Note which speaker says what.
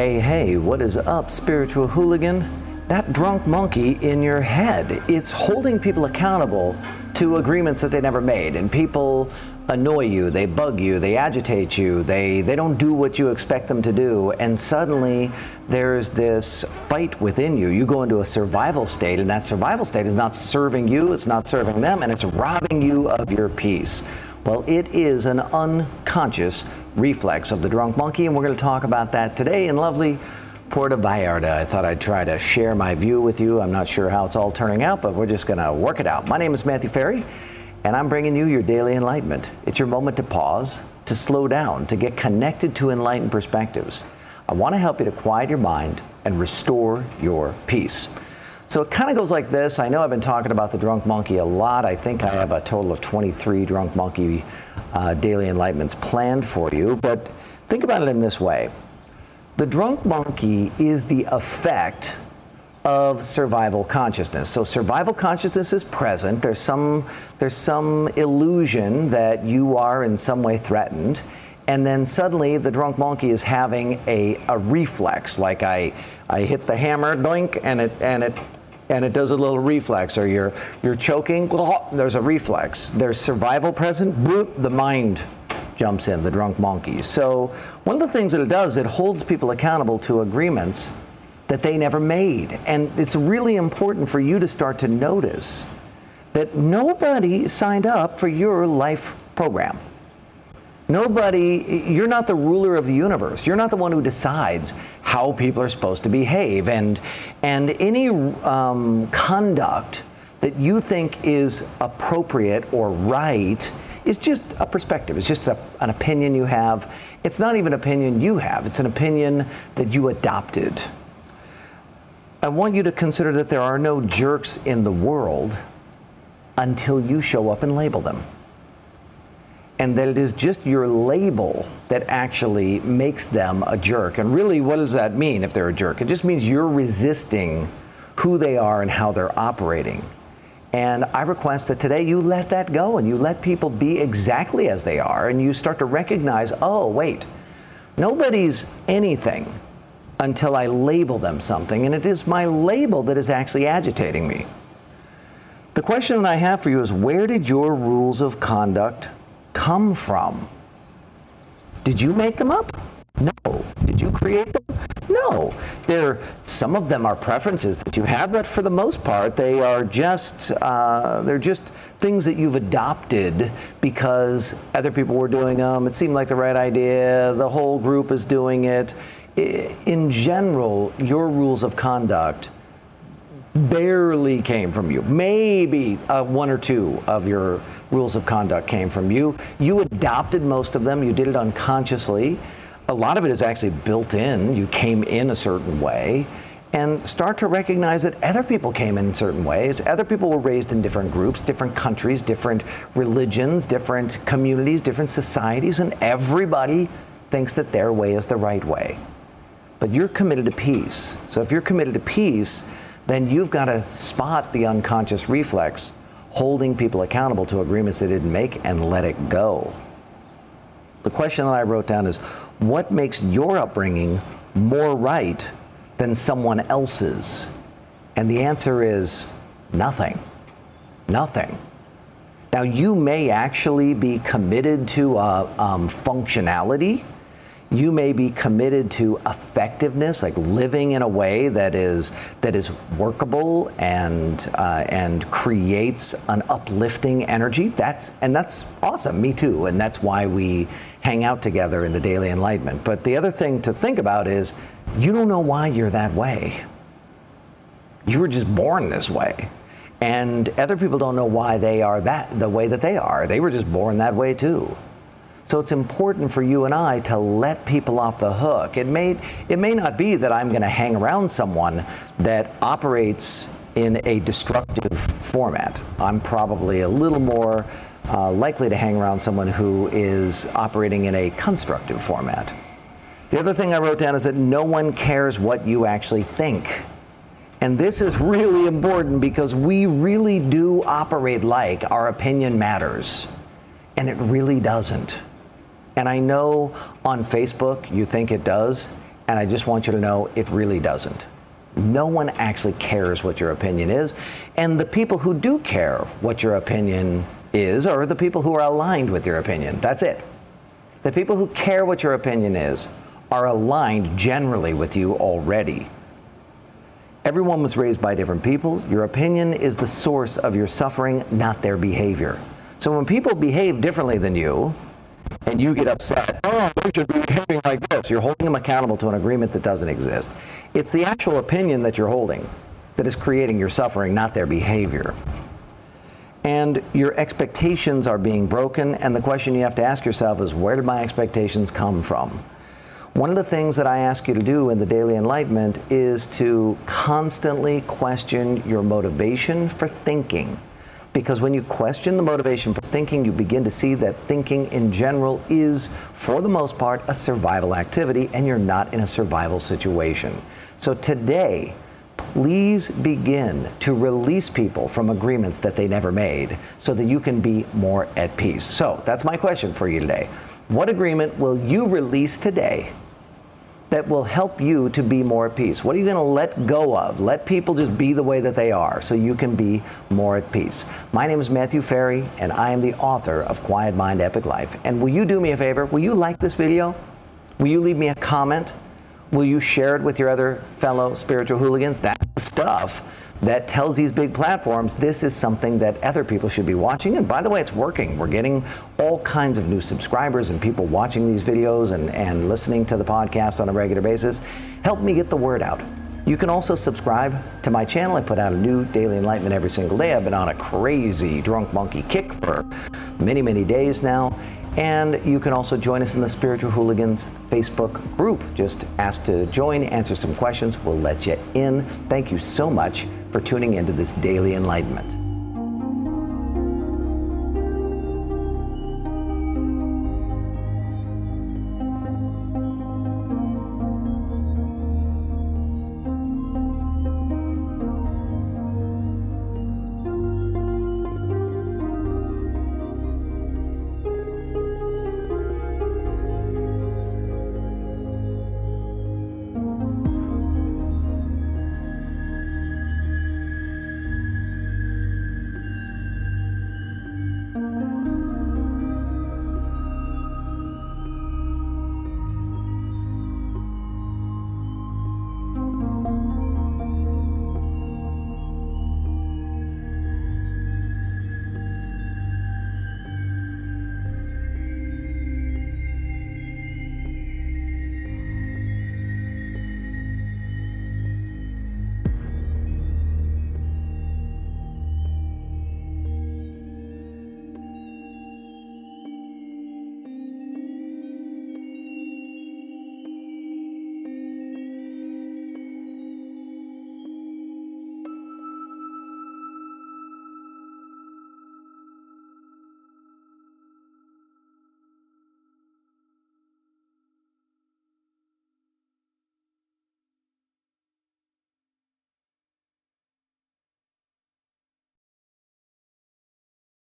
Speaker 1: Hey, hey, what is up, spiritual hooligan? That drunk monkey in your head. It's holding people accountable to agreements that they never made. And people annoy you, they bug you, they agitate you, they, they don't do what you expect them to do. And suddenly there's this fight within you. You go into a survival state, and that survival state is not serving you, it's not serving them, and it's robbing you of your peace. Well, it is an unconscious reflex of the drunk monkey, and we're going to talk about that today in lovely Puerto Vallarta. I thought I'd try to share my view with you. I'm not sure how it's all turning out, but we're just going to work it out. My name is Matthew Ferry, and I'm bringing you your daily enlightenment. It's your moment to pause, to slow down, to get connected to enlightened perspectives. I want to help you to quiet your mind and restore your peace. So it kind of goes like this. I know I've been talking about the drunk monkey a lot. I think I have a total of 23 drunk monkey uh, daily enlightenments planned for you. But think about it in this way the drunk monkey is the effect of survival consciousness. So survival consciousness is present. There's some there's some illusion that you are in some way threatened. And then suddenly the drunk monkey is having a, a reflex, like I, I hit the hammer, doink, and it and it and it does a little reflex, or you're you're choking, there's a reflex. There's survival present, boop, the mind jumps in, the drunk monkey. So one of the things that it does, it holds people accountable to agreements that they never made. And it's really important for you to start to notice that nobody signed up for your life program. Nobody, you're not the ruler of the universe. You're not the one who decides how people are supposed to behave. And, and any um, conduct that you think is appropriate or right is just a perspective. It's just a, an opinion you have. It's not even an opinion you have, it's an opinion that you adopted. I want you to consider that there are no jerks in the world until you show up and label them and that it is just your label that actually makes them a jerk. And really, what does that mean if they're a jerk? It just means you're resisting who they are and how they're operating. And I request that today you let that go and you let people be exactly as they are and you start to recognize oh, wait, nobody's anything until I label them something, and it is my label that is actually agitating me. The question that I have for you is where did your rules of conduct come from? Did you make them up? No. Did you create them? No. There, some of them are preferences that you have, but for the most part, they are just uh, they're just things that you've adopted because other people were doing them. It seemed like the right idea. The whole group is doing it. In general, your rules of conduct barely came from you. Maybe uh, one or two of your rules of conduct came from you. You adopted most of them, you did it unconsciously. A lot of it is actually built in. You came in a certain way. And start to recognize that other people came in certain ways. Other people were raised in different groups, different countries, different religions, different communities, different societies, and everybody thinks that their way is the right way. But you're committed to peace. So if you're committed to peace, then you've got to spot the unconscious reflex holding people accountable to agreements they didn't make and let it go. The question that I wrote down is what makes your upbringing more right than someone else's? And the answer is nothing. Nothing. Now, you may actually be committed to a um, functionality you may be committed to effectiveness, like living in a way that is that is workable and uh, and creates an uplifting energy. That's and that's awesome. Me too, and that's why we hang out together in the daily enlightenment. But the other thing to think about is you don't know why you're that way. You were just born this way. And other people don't know why they are that the way that they are. They were just born that way too. So it's important for you and I to let people off the hook. It may, it may not be that I'm going to hang around someone that operates in a destructive format. I'm probably a little more uh, likely to hang around someone who is operating in a constructive format. The other thing I wrote down is that no one cares what you actually think. And this is really important because we really do operate like our opinion matters. And it really doesn't. And I know on Facebook you think it does, and I just want you to know it really doesn't. No one actually cares what your opinion is, and the people who do care what your opinion is are the people who are aligned with your opinion. That's it. The people who care what your opinion is are aligned generally with you already. Everyone was raised by different people. Your opinion is the source of your suffering, not their behavior. So when people behave differently than you, and you get upset, oh, they should be behaving like this, you're holding them accountable to an agreement that doesn't exist. It's the actual opinion that you're holding that is creating your suffering, not their behavior. And your expectations are being broken, and the question you have to ask yourself is where did my expectations come from? One of the things that I ask you to do in the Daily Enlightenment is to constantly question your motivation for thinking. Because when you question the motivation for thinking, you begin to see that thinking in general is, for the most part, a survival activity, and you're not in a survival situation. So today, please begin to release people from agreements that they never made so that you can be more at peace. So that's my question for you today. What agreement will you release today that will help you to be more at peace? What are you going to let go of? Let people just be the way that they are so you can be more at peace. My name is Matthew Ferry, and I am the author of Quiet Mind Epic Life. And will you do me a favor? Will you like this video? Will you leave me a comment? Will you share it with your other fellow spiritual hooligans? That's the stuff that tells these big platforms this is something that other people should be watching. And by the way, it's working. We're getting all kinds of new subscribers and people watching these videos and, and listening to the podcast on a regular basis. Help me get the word out. You can also subscribe to my channel. I put out a new daily enlightenment every single day. I've been on a crazy drunk monkey kick for many, many days now. And you can also join us in the Spiritual Hooligans Facebook group. Just ask to join, answer some questions. We'll let you in. Thank you so much for tuning into this daily enlightenment.